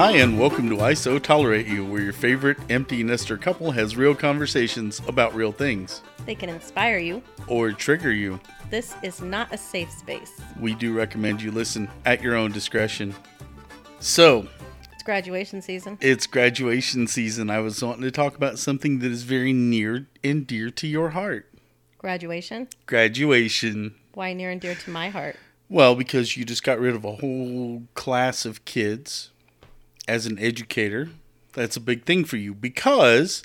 Hi, and welcome to I So Tolerate You, where your favorite empty nester couple has real conversations about real things They can inspire you. or trigger you. This is not a safe space. We do recommend you listen at your own discretion. So, It's graduation season. it's graduation season. I was wanting to talk about something that is very near and dear to your heart Graduation. graduation. Why near and dear to my heart? Well, because you just got rid of a whole class of kids as an educator. That's a big thing for you because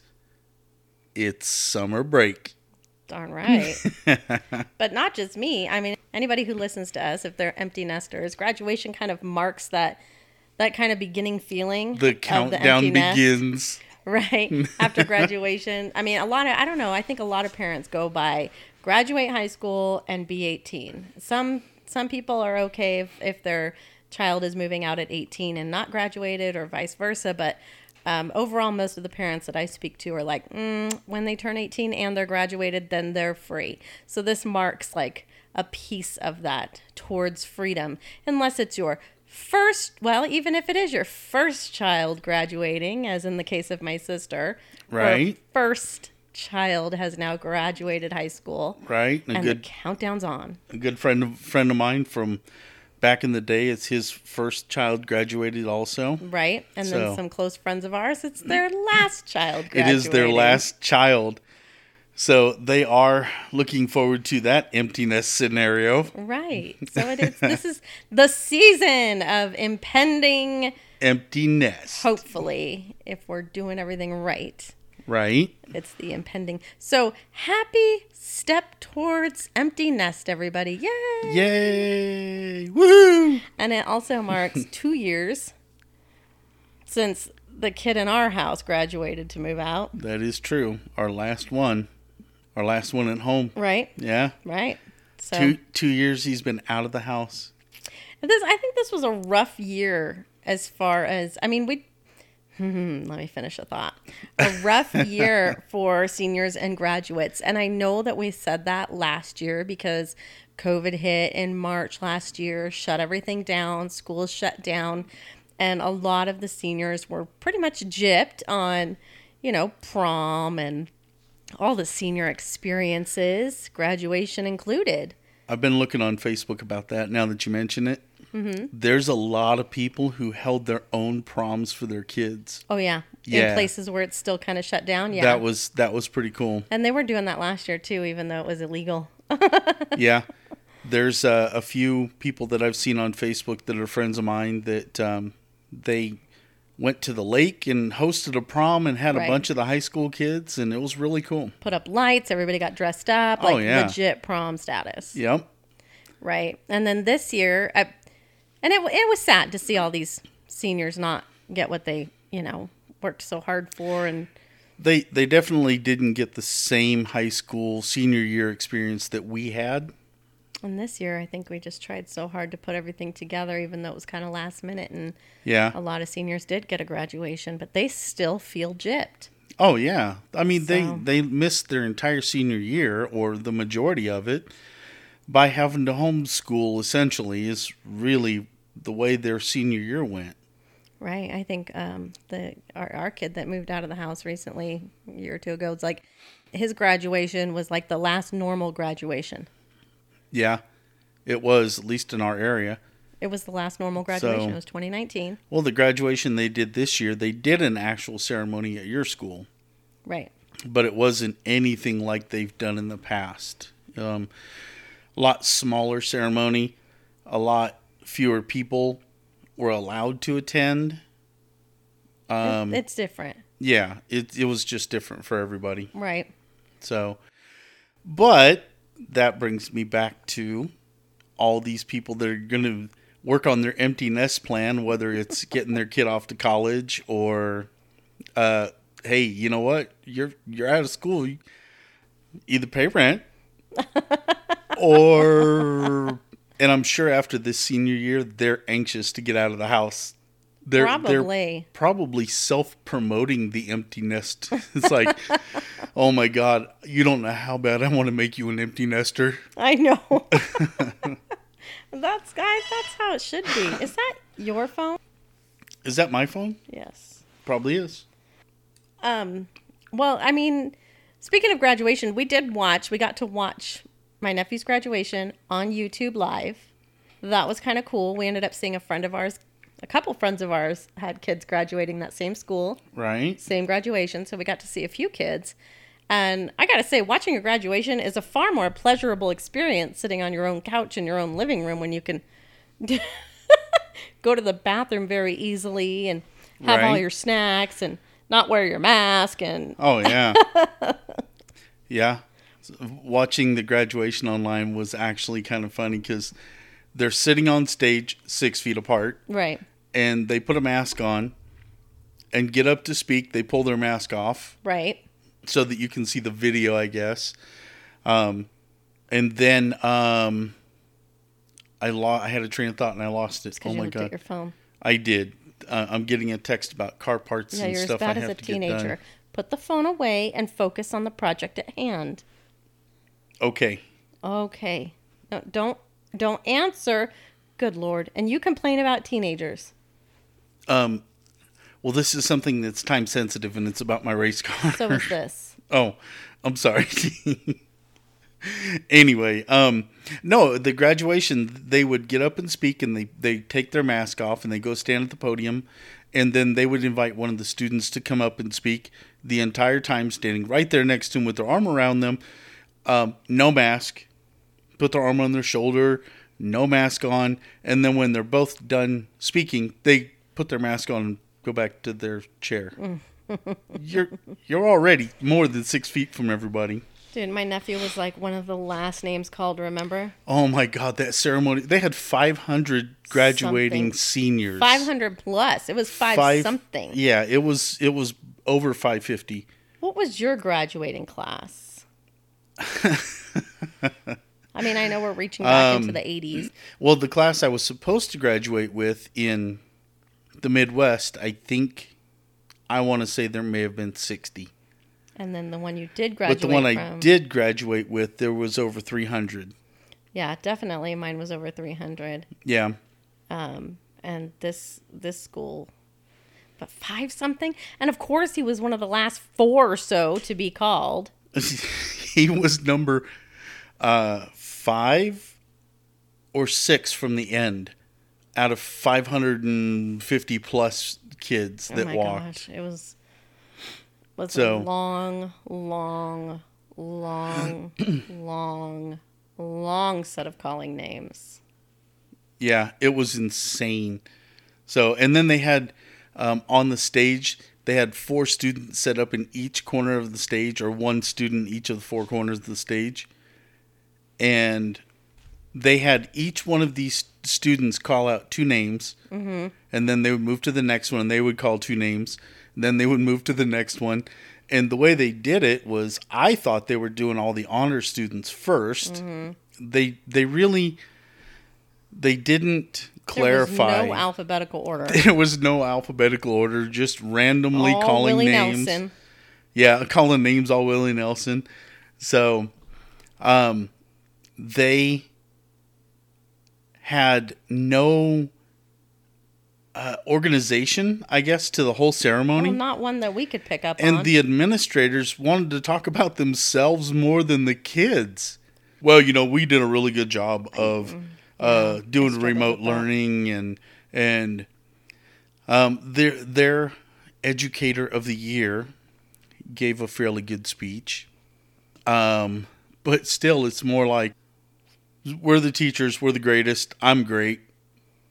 it's summer break. Darn right. but not just me. I mean, anybody who listens to us, if they're empty nesters, graduation kind of marks that that kind of beginning feeling. The countdown nest, begins. Right after graduation. I mean, a lot of I don't know. I think a lot of parents go by graduate high school and be 18. Some some people are okay if, if their child is moving out at 18 and not graduated, or vice versa. But um, overall, most of the parents that I speak to are like, mm, when they turn 18 and they're graduated, then they're free. So this marks like a piece of that towards freedom, unless it's your first, well, even if it is your first child graduating, as in the case of my sister, Right. first child has now graduated high school, Right? A and good the countdown's on. a good friend of friend of mine from back in the day, it's his first child graduated also. Right, and So- then some close friends of ours, it's their last child. It is their last child. So they are looking forward to that emptiness scenario. Right. So it is. this is the season of impending. emptiness. Hopefully, if we're doing everything right, Right? it's the impending. So happy step towards empty nest, everybody! Yay! Yay! Woo! And it also marks two years since the kid in our house graduated to move out. That is true. Our last one. Our last one at home. Right. Yeah. Right. So Two two years he's been out of the house. this, I think this was a rough year as far as I mean we. Hmm, let me finish a thought. A rough year for seniors and graduates, and I know that we said that last year because COVID hit in March last year, shut everything down, schools shut down, and a lot of the seniors were pretty much gypped on, you know, prom and all the senior experiences, graduation included. I've been looking on Facebook about that now that you mention it. Mm-hmm. There's a lot of people who held their own proms for their kids. Oh yeah, in Yeah. places where it's still kind of shut down. Yeah, That was that was pretty cool. and they were doing that last year too, even though it was illegal. yeah. There's uh, a few people that I've seen on Facebook that are friends of mine that um, they went to the lake and hosted a prom and had a bunch of the high school kids, and it was really cool. Put up lights, everybody got dressed up, Oh, like yeah. legit prom status, Yep. right? And then this year, I, and it it was sad to see all these seniors not get what they you know worked so hard for, and They they definitely didn't get the same high school senior year experience that we had. and this year I think we just tried so hard to put everything together, even though it was kind of last minute, and Yeah. a lot of seniors did get a graduation, but they still feel gypped. Oh yeah. I mean they they missed their entire senior year or the majority of it by having to homeschool essentially is really the way their senior year went. Right. I think um, the our, our kid that moved out of the house recently, a year or two ago, it's like his graduation was like the last normal graduation. Yeah. It was at least in our area. It was the last normal graduation. So- it was 2019. Well, the graduation they did this year, they did an actual ceremony at your school, Right. but it wasn't anything like they've done in the past. Um, a lot smaller ceremony, a lot fewer people were allowed to attend. Um, it's different. yeah, it it was just different for everybody. Right. So, but that brings me back to all these people that are going to work on their empty nest plan, whether it's getting their kid off to college or, uh, hey, you know what? You're you're out of school. You either pay rent or, and I'm sure after this senior year, they're anxious to get out of the house. They're, They're Probably. probably self promoting the empty nest. It's like, oh my God, you don't know how bad I want to make you an empty nester. I know. that's guys. That's how it should be. Is that your phone? Is that my phone? Yes. Probably is. Um, well, I mean, speaking of graduation, we did watch, we got to watch my nephew's graduation on YouTube live. That was kind of cool. We ended up seeing a friend of ours, a couple friends of ours had kids graduating that same school, Right? same graduation. So we got to see a few kids. And I got to say, watching a graduation is a far more pleasurable experience sitting on your own couch in your own living room when you can go to the bathroom very easily and have all your snacks and not wear your mask and Oh yeah. yeah. Watching the graduation online was actually kind of funny because they're sitting on stage six feet apart right. and they put a mask on and get up to speak. They pull their mask off Right. so that you can see the video, I guess. Um, and then um, I lo- I had a train of thought and I lost it. Oh my god, your phone. I did. Uh, I'm getting a text about car parts Yeah, and you're as stuff I bad as a to get done. teenager. Put the phone away and focus on the project at hand. Okay. Okay. No, don't don't answer. Good lord. And you complain about teenagers. Um, well, this is something that's time sensitive, and it's about my race car. So is this. oh, I'm sorry. anyway, um, no, the graduation they would get up and speak, and they they take their mask off, and they go stand at the podium, and then they would invite one of the students to come up and speak the entire time, standing right there next to them with their arm around them, um, no mask, put their arm on their shoulder, no mask on, and then when they're both done speaking, they put their mask on and go back to their chair. you're you're already more than six feet from everybody. Dude, my nephew was like one of the last names called, remember? Oh my god, that ceremony! They had 500 graduating Something. seniors. 500 plus. It was five, Five- something. Yeah, it was it was over 550. What was your graduating class? I mean, I know we're reaching back Um, into the 80s. Well, the class I was supposed to graduate with in the Midwest, I think I want to say there may have been 60. And then the one you did graduate But the one from. I did graduate with, there was over 300. Yeah, definitely. Mine was over 300. Yeah. Um, and this this school, but five something. And of course, he was one of the last four or so to be called. he was number uh, five or six from the end out of 550 plus kids that walked. Oh my walked. gosh, it was was So- a long, long, long, long, long set of calling names. Yeah, it was insane. So, and then they had um, on the stage, they had four students set up in each corner of the stage, or one student in each of the four corners of the stage. And they had each one of these students call out two names, mm-hmm. and then they would move to the next one, and they would call two names, and then they would move to the next one. And the way they did it was, I thought they were doing all the honor students 1st mm-hmm. They they really they didn't clarify. There was no alphabetical order. there was no alphabetical order, just randomly All calling Willie names. Nelson. Yeah, calling names all Willie Nelson. So, um, they had no uh, organization, I guess, to the whole ceremony. Well, not one that we could pick up and on. the administrators wanted to talk about themselves more than the kids. Well, you know, we did a really good job of uh, doing remote learning and and um, their their educator of the year gave a fairly good speech. Um, but still, it's more like we're the teachers, we're the greatest. I'm great.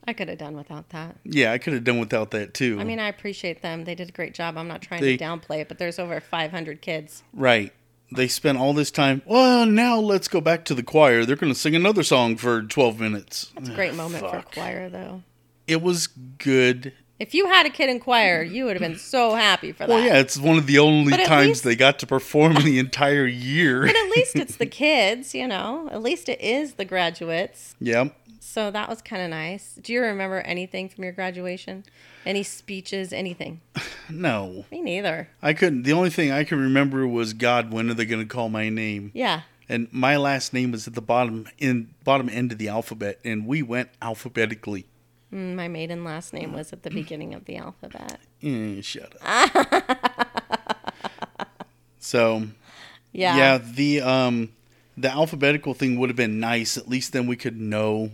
I could have done without that. Yeah, I could have done without that too. I mean, I appreciate them. They did a great job. I'm not trying They- to downplay it, but there's over 500 kids. Right. They spent all this time. Well, now let's go back to the choir. They're going to sing another song for 12 minutes. It's a great ah, moment for fuck. choir, though. It was good. If you had a kid in choir, you would have been so happy for that. Well, yeah, it's one of the only times least- they got to perform the entire year. But at least it's the kids, you know. At least it is the graduates. yeah. So that was kind of nice. Do you remember anything from your graduation? Any speeches? Anything? No, Me neither. I couldn't. The only thing I can remember was God. When are they going to call my name? Yeah. And my last name was at the bottom in bottom end of the alphabet, and we went alphabetically. Mm, My maiden last name was at the beginning of the alphabet. Mm, shut up. so Yeah. yeah. the um the alphabetical thing would have been nice. At least then we could know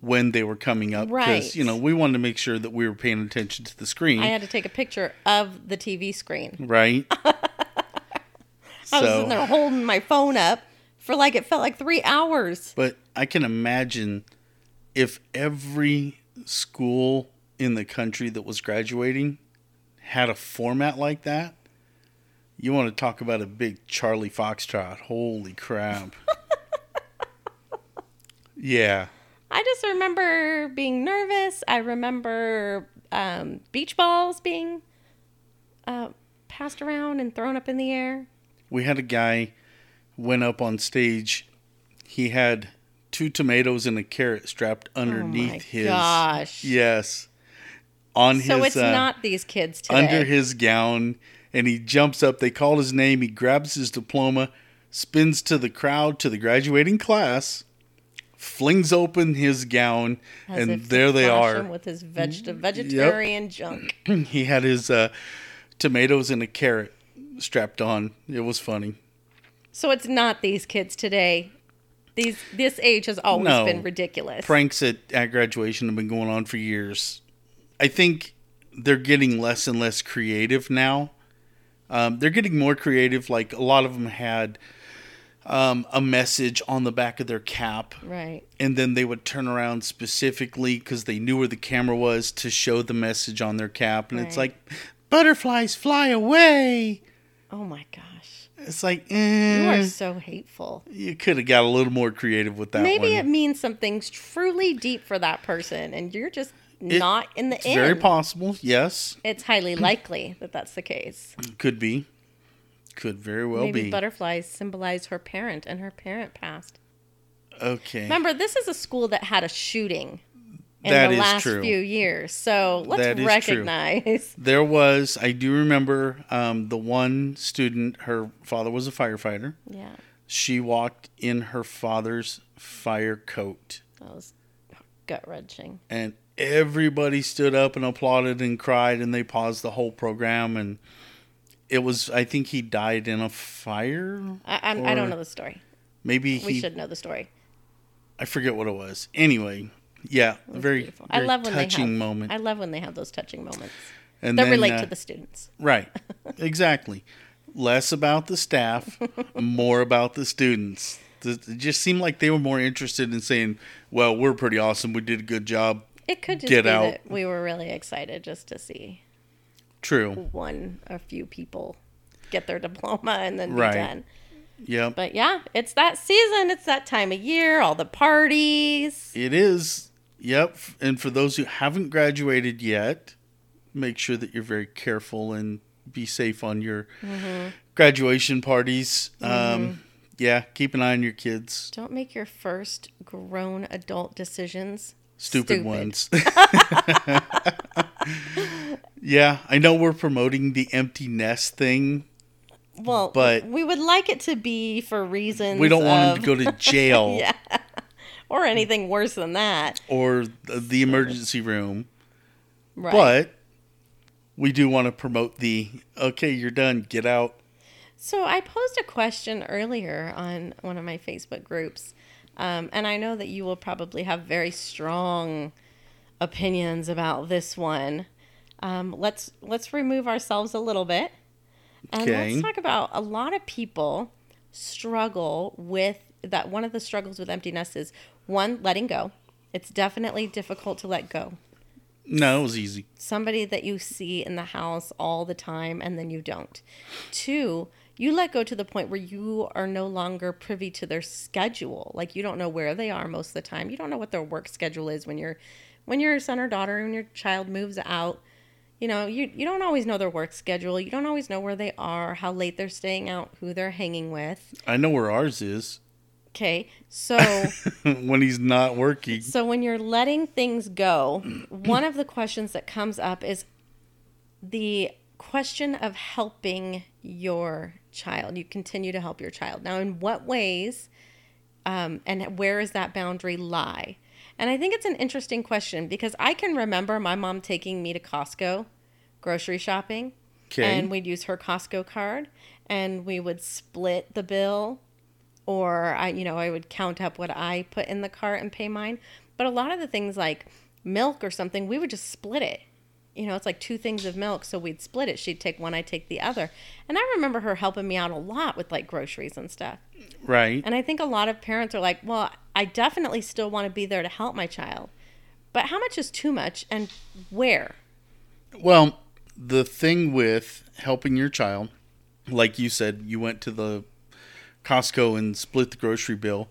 when they were coming up. Right. you know, we wanted to make sure that we were paying attention to the screen. I had to take a picture of the TV screen. right? I was sitting there holding my phone up for like it felt like three hours. But I can imagine if every school in the country that was graduating had a format like that. You want to talk about a big Charlie Foxtrot. Holy crap. yeah. I just remember being nervous. I remember um, beach balls being uh, passed around and thrown up in the air. We had a guy went up on stage. He had two tomatoes and a carrot strapped underneath oh my his gosh. Yes. On his So his it's uh, not these kids today. under his gown and he jumps up. They call his name. He grabs his diploma, spins to the crowd, to the graduating class, flings open his gown, As and there they are. with his veg- vegetarian junk. he had his uh, tomatoes and a carrot strapped on. It was funny. So it's not these kids today. These this age has always No. been ridiculous. Pranks at, at graduation have been going on for years. I think they're getting less and less creative now. Um, they're getting more creative. Like a lot of them had um, a message on the back of their cap. Right. and then they would turn around specifically because they knew where the camera was to show the message on their cap and it's like butterflies fly away Oh my gosh. it's like You eh, are so hateful. you could have got a little more creative with that Maybe it means something truly deep for that person and you're just It- not in the it's in. very possible yes it's highly likely that that's the case. could be could very well Maybe be butterflies symbolize her parent and her parent passed. okay Remember, this is a school that had a shooting in That the last true. few years. So let's That is true. recognize. there was i do remember um, the one student her father was a firefighter Yeah, she walked in her father's fire coat that was gut wrenching. and everybody stood up and applauded and cried and they paused the whole program and it was i think he died in a fire I, I'm, I don't know the story. maybe We he should know the story. i forget what it was. Anyway yeah very, very I love when touching they have, moment. I love when they have those touching moments. And that then, relate uh, to the students. right. Exactly. Less about the staff more about the students. It just seemed like they were more interested in saying well we're pretty awesome. We did a good job. It could just Get be out. that we were really excited just to see true one, a few people get their diploma and then be done. yep But yeah, it's that season. It's that time of year. All the parties. It is. Yep. And for those who haven't graduated yet, make sure that you're very careful and be safe on your Mm-hmm. graduation parties. Um, yeah, keep an eye on your kids. Don't make your first grown adult decisions. Stupid, ones. yeah, I know we're promoting the empty nest thing. Well, But- we would like it to be for reasons. We don't want of- them to go to jail yeah, or anything worse than that. or the, the emergency room. Right. But we do want to promote the okay, you're done, get out. So I posed a question earlier on one of my Facebook groups, um, and I know that you will probably have very strong opinions about this one. Um, let's let's remove ourselves a little bit, and Okay. let's talk about a lot of people struggle with that. One of the struggles with emptiness is one letting go. It's definitely difficult to let go No, it was easy. somebody that you see in the house all the time and then you don't. Two, you let go to the point where you are no longer privy to their schedule. Like you don't know where they are most of the time. You don't know what their work schedule is when your when your son or daughter when your child moves out. You know, you you don't always know their work schedule. You don't always know where they are, how late they're staying out, who they're hanging with. I know where ours is Okay. So when he's not working. So when you're letting things go, one of the questions that comes up is the question of helping your child. You continue to help your child. Now, in what ways um, and where does that boundary lie? And I think it's an interesting question because I can remember my mom taking me to Costco grocery shopping. Okay. And we'd use her Costco card and we would split the bill or I you know, I would count up what I put in the cart and pay mine. But a lot of the things like milk or something, we would just split it. You know, it's like two things of milk, so we'd split it. She'd take one, I'd take the other. And I remember her helping me out a lot with like groceries and stuff. Right. And I think a lot of parents are like, well, I definitely still want to be there to help my child. But how much is too much and where? Well, the thing with helping your child, like you said, you went to the Costco and split the grocery bill.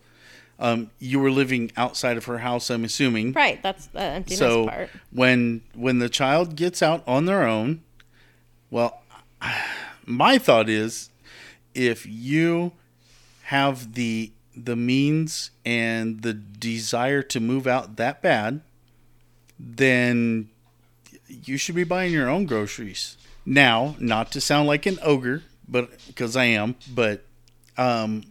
Um, you were living outside of her house, I'm assuming. Right, that's the emptiness so part. when when the child gets out on their own, well, my thought is, if you have the the means and the desire to move out that bad, then you should be buying your own groceries. Now, not to sound like an ogre, but because I am, but um,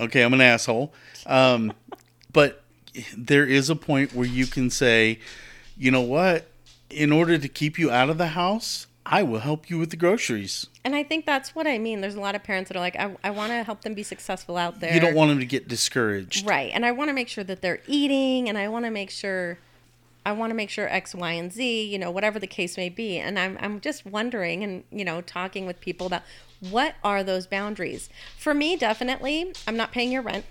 okay, I'm an asshole. Um, but there is a point where you can say, you know what? In order to keep you out of the house, I will help you with the groceries. And I think that's what I mean. There's a lot of parents that are like, I, I want to help them be successful out there. You don't want them to get discouraged. Right. And I want to make sure that they're eating and I want to make sure I want to make sure X, Y, and Z, you know, whatever the case may be. And I'm I'm just wondering and, you know, talking with people about what are those boundaries. For me, definitely, I'm not paying your rent.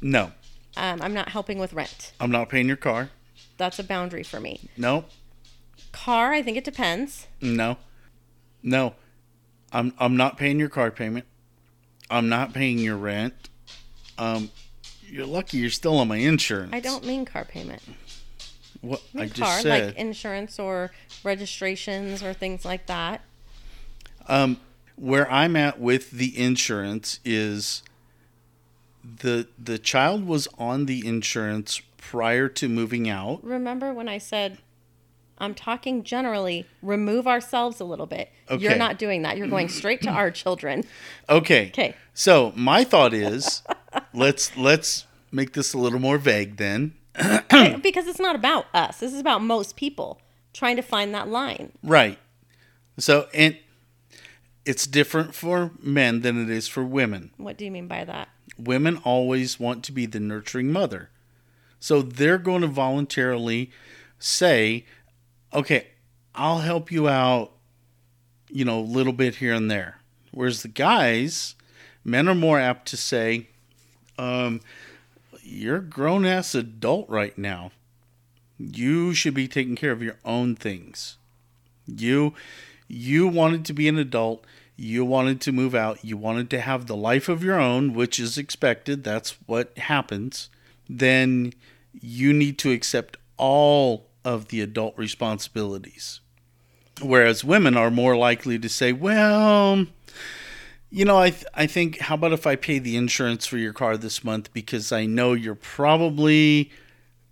No, Um, I'm not helping with rent. I'm not paying your car. That's a boundary for me. No, Car, I think it depends. no, no. I'm I'm not paying your car payment. I'm not paying your rent. Um, you're lucky you're still on my insurance. I don't mean car payment. What I I mean just said. like insurance or registrations or things like that. Um, where I'm at with the insurance is the the child was on the insurance prior to moving out. Remember when I said I'm talking generally, remove ourselves a little bit. Okay. You're not doing that. You're going straight to our children. Okay. Okay. So my thought is, let's let's make this a little more vague then. because it's not about us. This is about most people trying to find that line. Right. So and it's different for men than it is for women. What do you mean by that? Women always want to be the nurturing mother. So they're going to voluntarily say, "Okay, I'll help you out, you know, a little bit here and there." Whereas the guys, men are more apt to say, um, you're a grown ass adult right now. You should be taking care of your own things. You you wanted to be an adult. You wanted to move out. You wanted to have the life of your own, which is expected. That's what happens. Then you need to accept all of the adult responsibilities. Whereas women are more likely to say, well, you know, I, th- I think, how about if I pay the insurance for your car this month because I know you're probably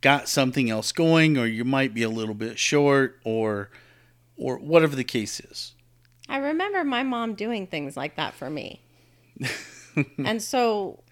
got something else going or you might be a little bit short or or whatever the case is. I remember my mom doing things like that for me. and so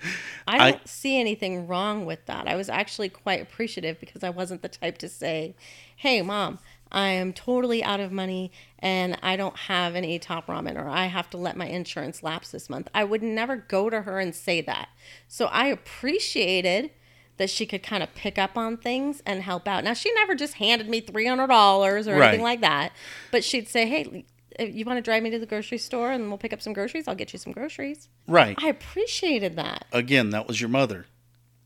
I don't I- see anything wrong with that. I was actually quite appreciative because I wasn't the type to say, "Hey, mom, I am totally out of money and I don't have any top ramen or I have to let my insurance lapse this month." I would never go to her and say that. So I appreciated that she could kind of pick up on things and help out. Now she never just handed me $300 or Right. anything like that, but she'd say, "Hey, eh, you want to drive me to the grocery store and we'll pick up some groceries? I'll get you some groceries." Right. I appreciated that. Again, that was your mother.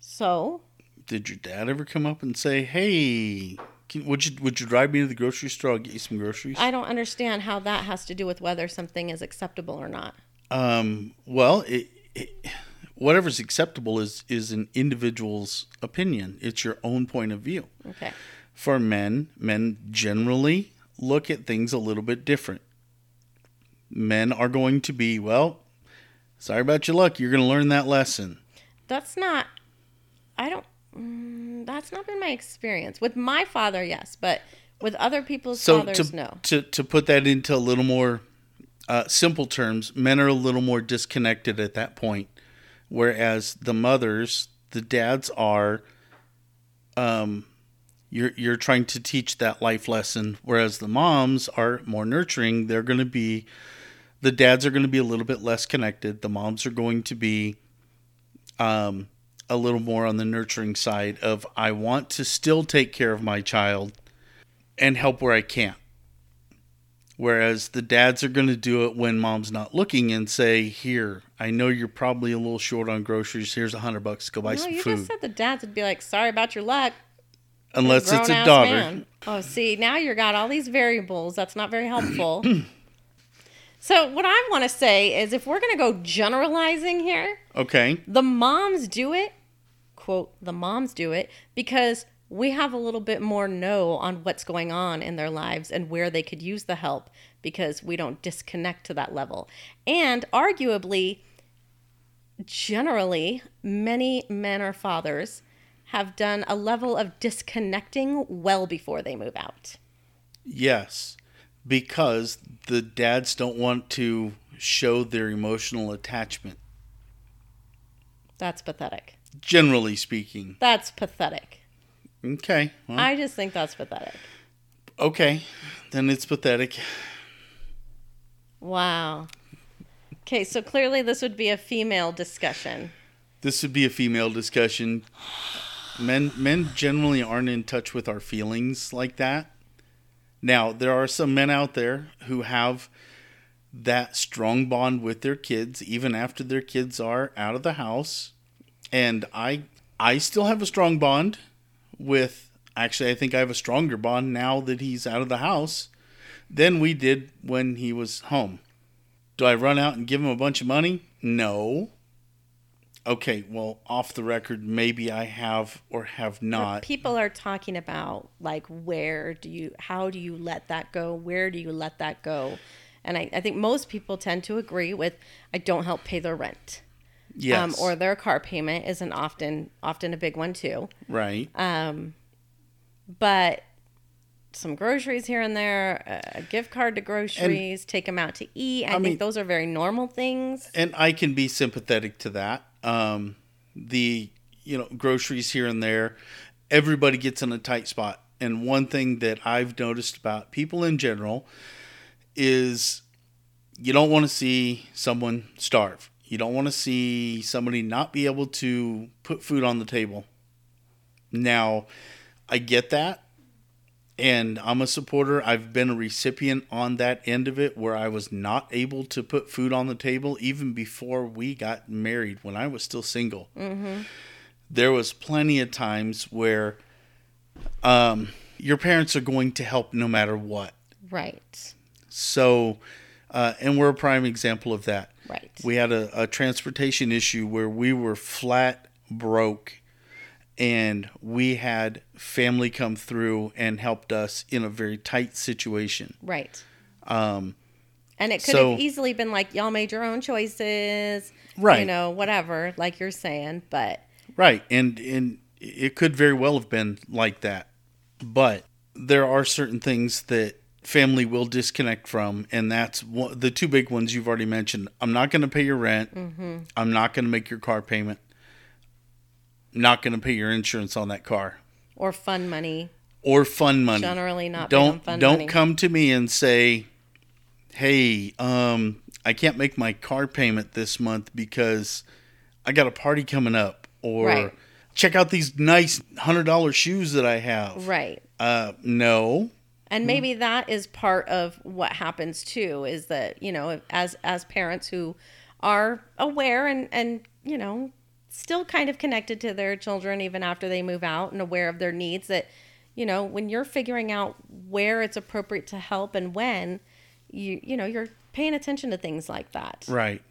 So, Did your dad ever come up and say, "Hey, can, would you would you drive me to the grocery store? I'll get you some groceries." I don't understand how that has to do with whether something is acceptable or not. Um, well, it, it, whatever's acceptable is is an individual's opinion. It's your own point of view. Okay. For men, men generally look at things a little bit different. Men are going to be, well, sorry about your luck. You're going to learn that lesson. That's not I don't mm, that's not been my experience. With my father, yes, but with other people's So fathers, to, no. to to put that into a little more uh, simple terms, men are a little more disconnected at that point, whereas the mothers, the dads are, um, you're you're trying to teach that life lesson whereas the moms are more nurturing they're going to be the dads are going to be a little bit less connected the moms are going to be um a little more on the nurturing side of I want to still take care of my child and help where I can. Whereas the dads are going to do it when mom's not looking and say, "Here, I know you're probably a little short on groceries. Here's a hundred bucks. Go buy No, some you food." just said the dads would be like, "Sorry about your luck." Unless it's a daughter. man. Oh, see, now you got all these variables. That's not very helpful. so, what I want to say is if we're going to go generalizing here, Okay. the moms do it, quote, the moms do it because we have a little bit more know on what's going on in their lives and where they could use the help because we don't disconnect to that level. And arguably, generally, many men or fathers have done a level of disconnecting well before they move out. Yes, because the dads don't want to show their emotional attachment. That's pathetic. Generally speaking. That's pathetic. Okay. Well, I just think that's pathetic. okay. Then it's pathetic. Wow. Okay, so clearly this would be a female discussion. This would be a female discussion. Men men generally aren't in touch with our feelings like that. Now, there are some men out there who have that strong bond with their kids even after their kids are out of the house. And I I still have a strong bond with actually I think I have a stronger bond now that he's out of the house than we did when he was home. Do I run out and give him a bunch of money? No. Okay, well, off the record, maybe I have or have not. People are talking about like where do you how do you let that go? Where do you let that go? And I, I think most people tend to agree with I don't help pay their rent. Yes. Um, or their car payment isn't often often a big one too. right. Um, but some groceries here and there, a gift card to groceries, take them out to eat. I, think mean- those are very normal things. and I can be sympathetic to that. Um, the you know groceries here and there, everybody gets in a tight spot. And one thing that I've noticed about people in general is you don't want to see someone starve. You don't want to see somebody not be able to put food on the table. Now, I get that. And I'm a supporter. I've been a recipient on that end of it where I was not able to put food on the table even before we got married when I was still single. There was plenty of times where um, your parents are going to help no matter what. Right. So, uh, and we're a prime example of that. Right. We had a, a transportation issue where we were flat broke and we had family come through and helped us in a very tight situation. Right. Um, And it could So- have easily been like y'all made your own choices, right? You know, whatever, like you're saying. But right. And, and it could very well have been like that. But there are certain things that family will disconnect from. And that's one, the two big ones you've already mentioned. I'm not going to pay your rent. I'm not going to make your car payment. I'm Not going to pay your insurance on that car. or fun money, or fun money. generally not don't fun don't money. come to me and say, "Hey, um, I can't make my car payment this month because I got a party coming up," or Right. check out these nice hundred dollar shoes that I have. Right. Uh, no. And maybe that is part of what happens too is that, you know, as as parents who are aware and and, you know, still kind of connected to their children even after they move out and aware of their needs that, you know, when you're figuring out where it's appropriate to help and when, you you know, you're paying attention to things like that. Right.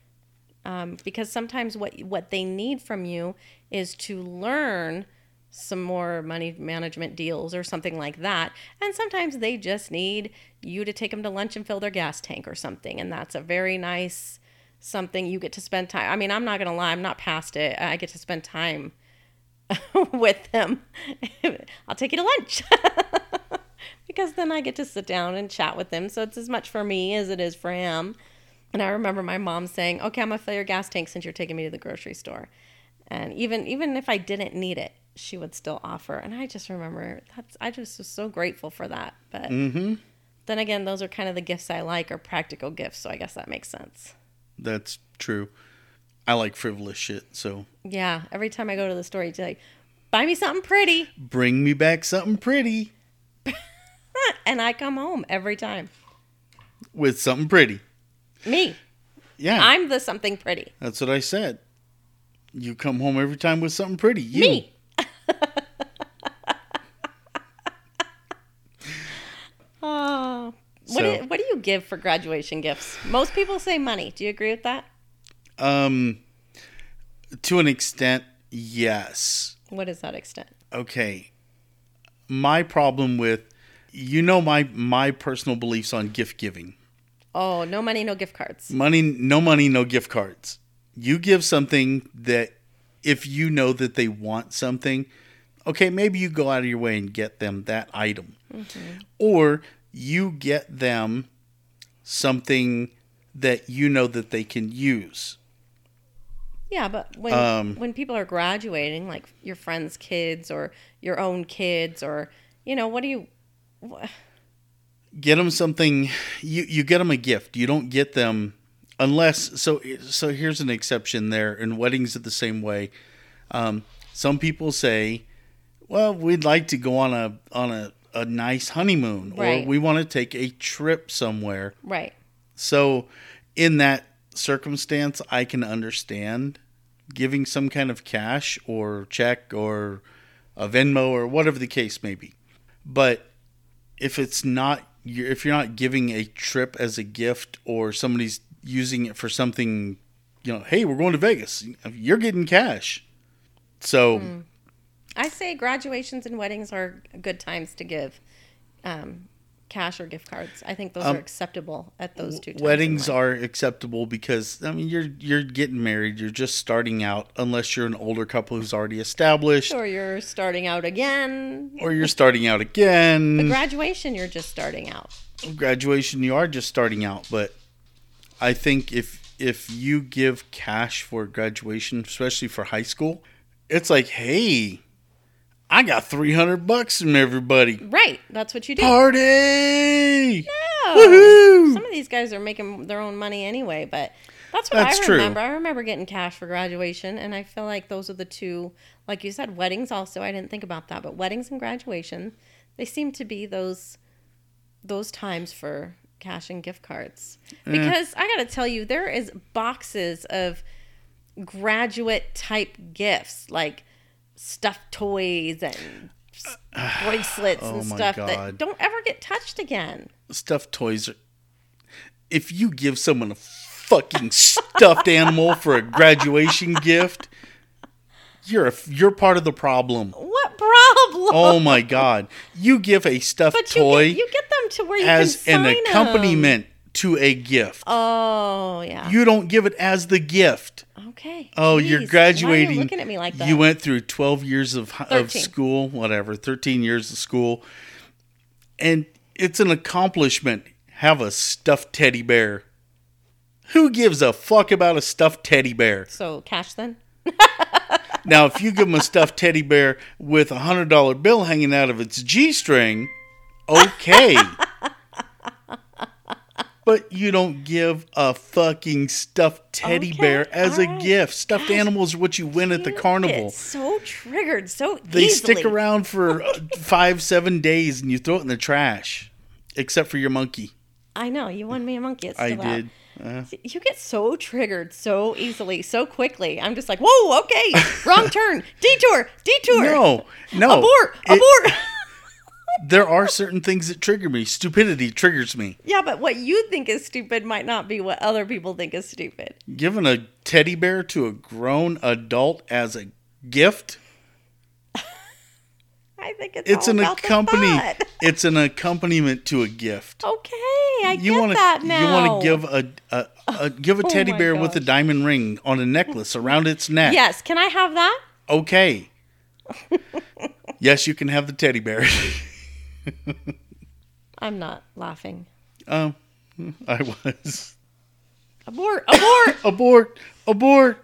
Um, because sometimes what what they need from you is to learn some more money management deals or something like that. And sometimes they just need you to take them to lunch and fill their gas tank or something. And that's a very nice something you get to spend time. I mean, I'm not going to lie, I'm not past it. I get to spend time with them. I'll take you to lunch. because then I get to sit down and chat with them. So it's as much for me as it is for him. And I remember my mom saying, "Okay, I'm gonna fill your gas tank since you're taking me to the grocery store." And even even if I didn't need it, she would still offer. And I just remember that's I just was so grateful for that. But Mm-hmm. then again, those are kind of the gifts I like are practical gifts, so I guess that makes sense. That's true. I like frivolous shit, so Yeah, every time I go to the store, you're like, buy me something pretty, bring me back something pretty and I come home every time. with something pretty. Me, Yeah, I'm the something pretty. that's what I said. You come home every time with something pretty. You. Me. Oh, what, So- do, what do you give for graduation gifts? Most people say money. Do you agree with that? Um, to an extent, yes. What is that extent? Okay. My problem with, you know, my my personal beliefs on gift giving. Oh, no money, no gift cards. Money, no money, no gift cards. You give something that if you know that they want something, okay, maybe you go out of your way and get them that item. Or you get them something that you know that they can use. Yeah, but when Um, when people are graduating, like your friends' kids or your own kids, or you know, what do you? wh- Get them something you you get them a gift. You don't get them unless so so here's an exception there and weddings are the same way. Um, some people say, "Well, we'd like to go on a on a, a nice honeymoon Right. or we want to take a trip somewhere." Right. So, in that circumstance, I can understand giving some kind of cash or check or a Venmo or whatever the case may be. But if it's not, if you're not giving a trip as a gift or somebody's using it for something, you know, hey, we're going to Vegas, you're getting cash. So, hmm. I say graduations and weddings are good times to give um, cash or gift cards. I think those Um, are acceptable at those two times. weddings are acceptable because I mean you're you're getting married, you're just starting out unless you're an older couple who's already established or you're starting out again. or you're starting out again. The graduation, you're just starting out. Graduation, you are just starting out, but I think if if you give cash for graduation, especially for high school, it's like, hey, I got three hundred bucks from everybody. Right. That's what you do. Party! Oh, Woohoo! Some of these guys are making their own money anyway, but that's what That's I true. remember. I remember getting cash for graduation, and I feel like those are the two, like you said, weddings also. I didn't think about that, but weddings and graduation, they seem to be those those times for cash and gift cards. Because I got to tell you, there is boxes of graduate type gifts like stuffed toys and bracelets Oh and stuff God. that don't ever get touched again. stuffed toys. Are, if you give someone a fucking stuffed animal for a graduation gift, you're a, you're part of the problem. What problem? Oh my god! You give a stuffed but you toy get, you get them to where you as can an sign 'em. To a gift. Oh yeah. You don't give it as the gift. okay. Oh, you're Jeez, Why graduating. you looking at me like that? You went through 12 years of, of school, whatever, 13 years of school. And it's an accomplishment. Have a stuffed teddy bear. Who gives a fuck about a stuffed teddy bear? so cash then. Now, if you give them a stuffed teddy bear with a $100 bill hanging out of its G string, okay. But you don't give a fucking stuffed teddy Okay, bear as a gift. Stuffed animals are what you win at the carnival. so triggered so They easily. stick around for uh, five, seven days, and you throw it in the trash, except for your monkey. I know you won me a monkey. It's I still out. did. Uh, You get so triggered so easily, so quickly. I'm just like, whoa, okay, wrong turn, detour, detour. no, no. abort, It- abort. There are certain things that trigger me. Stupidity triggers me. yeah, but what you think is stupid might not be what other people think is stupid. Giving a teddy bear to a grown adult as a gift, I think it's it's all an about the accompany. It's an accompaniment to a gift. Okay, I You get want that now. you want to give a, a, a give a Oh teddy bear with a diamond ring on a necklace around its neck. Yes, can I have that? Okay. yes, you can have the teddy bear. I'm not laughing. um, I was. Abort, abort. Abort! Abort!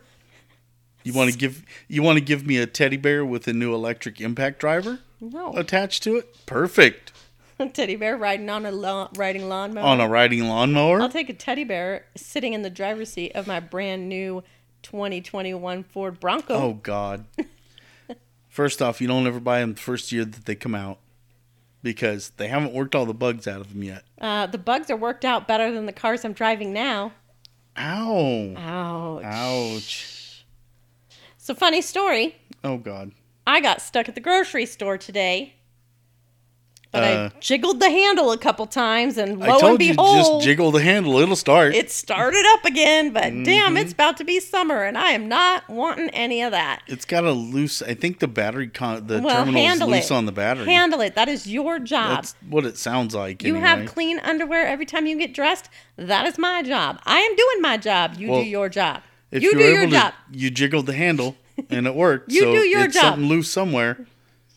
You want to give you want to give me a teddy bear with a new electric impact driver No. attached to it? Perfect. A teddy bear riding on a lawn, riding lawnmower. On a riding lawnmower? I'll take a teddy bear sitting in the driver's seat of my brand new 2021 Ford Bronco. Oh God. First off, you don't ever buy them the first year that they come out because they haven't worked all the bugs out of them yet. Uh, the bugs are worked out better than the cars I'm driving now. Ow. Ouch. Ouch. So funny story. Oh God. I got stuck at the grocery store today. But Uh, I jiggled the handle a couple times and lo I told and you behold, just jiggle the handle, it'll start. it started up again. But Mm-hmm. damn, it's about to be summer and I am not wanting any of that. it's got a loose. I think the battery con the Well, terminal's loose it. on the battery. Handle it. That is your job. That's what it sounds like. You anyway. have clean underwear every time you get dressed. That is my job. I am doing my job. You Well, do your job. If you you're do your to, job. you jiggled the handle and it worked. You so do your it's job. something loose somewhere.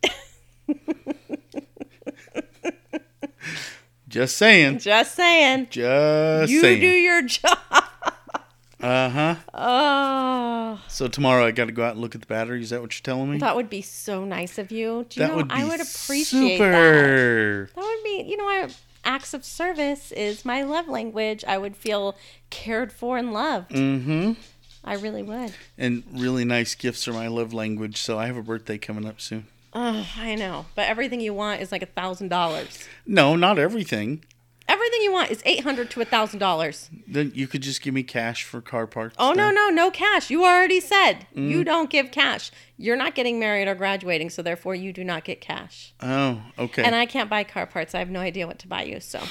Just saying. Just saying. Just saying. you saying. do your job. Uh huh. Oh, So tomorrow I got to go out and look at the battery. Is that what you're telling me? that would be so nice of you. Do you that know, would be I would appreciate that. super. That would be, you know, I, acts of service is my love language. I would feel cared for and loved. Mm-hmm. I really would. And really nice gifts are my love language. So I have a birthday coming up soon. Oh, I know. But everything you want is like a thousand dollars. No, not everything. Everything you want is eight hundred to a thousand dollars. Then you could just give me cash for car parts. Oh no, no, no cash. You already said Mm. you don't give cash. You're not getting married or graduating, so therefore you do not get cash. Oh, okay. And I can't buy car parts. I have no idea what to buy you. So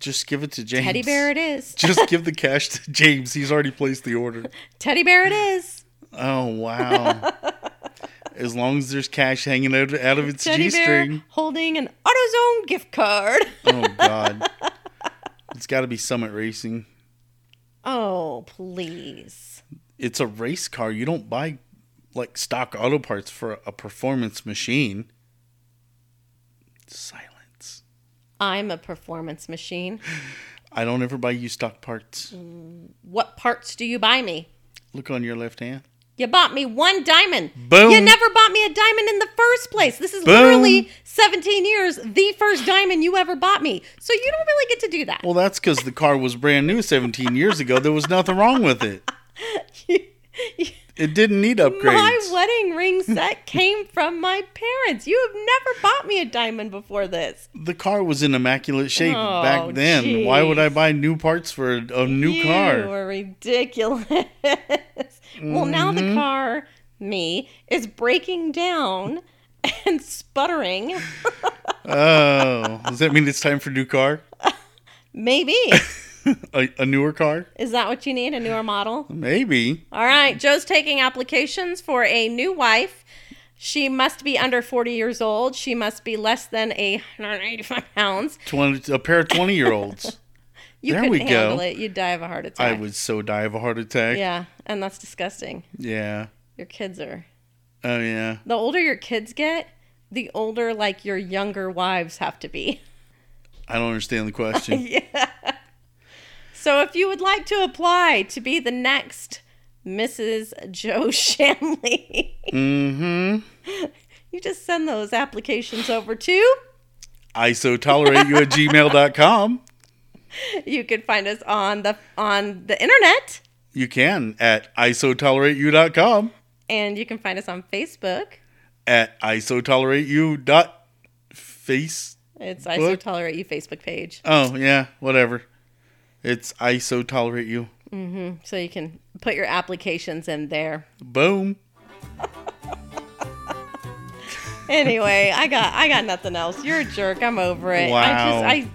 just give it to James. teddy bear it is. just give the cash to James. He's already placed the order. teddy bear it is. Oh wow! as long as there's cash hanging out, out of its Teddy g string. holding an AutoZone gift card. Oh god! it's got to be Summit Racing. oh please. It's a race car. You don't buy like stock auto parts for a performance machine. Silence. I'm a performance machine. I don't ever buy you stock parts. Mm, what parts do you buy me? Look on your left hand. You bought me one diamond. Boom. You never bought me a diamond in the first place. This is Boom. literally 17 years, the first diamond you ever bought me. So you don't really get to do that. Well, that's because the car was brand new 17 years ago. There was nothing wrong with it. It didn't need upgrades. my wedding ring set came from my parents. You have never bought me a diamond before this. the car was in immaculate shape Oh, back then. Why would I buy new parts for a, a new you car? are ridiculous. Well, now Mm-hmm. the car, me, is breaking down and sputtering. Oh, does that mean it's time for a new car? Maybe. A, a newer car? Is that what you need? A newer model? Maybe. All right. Joe's taking applications for a new wife. She must be under 40 years old. She must be less than a 185 pounds. 20, a pair of 20 year olds. You There couldn't we go. handle it. You'd die of a heart attack. I would so die of a heart attack. Yeah, and that's disgusting. Yeah. Your kids are. Oh, yeah. The older your kids get, the older like your younger wives have to be. I don't understand the question. yeah. So if you would like to apply to be the next Mrs. Joe Shanley, mm hmm. you just send those applications over to. ISO you at gmail.com. You can find us on the on the internet, You can at isotolerate.you.com. and you can find us on Facebook. At isotolerate.you dot face. It's I So Tolerate You Facebook page, Oh, yeah, whatever. It's isotolerate you. Mm-hmm. so you can put your applications in there. Boom. Anyway, I got I got nothing else. You're a jerk. I'm over it. I Wow. just I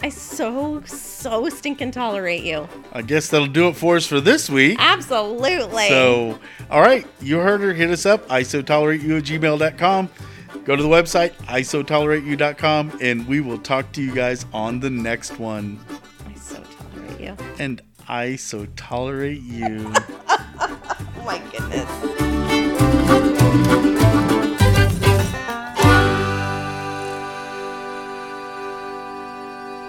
I so so stinking tolerate you. I guess that'll do it for us for this week. Absolutely. So, all right, you heard her. Hit us up, isotolerate.you at gmail.com. Go to the website, isotolerate.you.com, and we will talk to you guys on the next one. I so tolerate you. And I so tolerate you. Oh my goodness.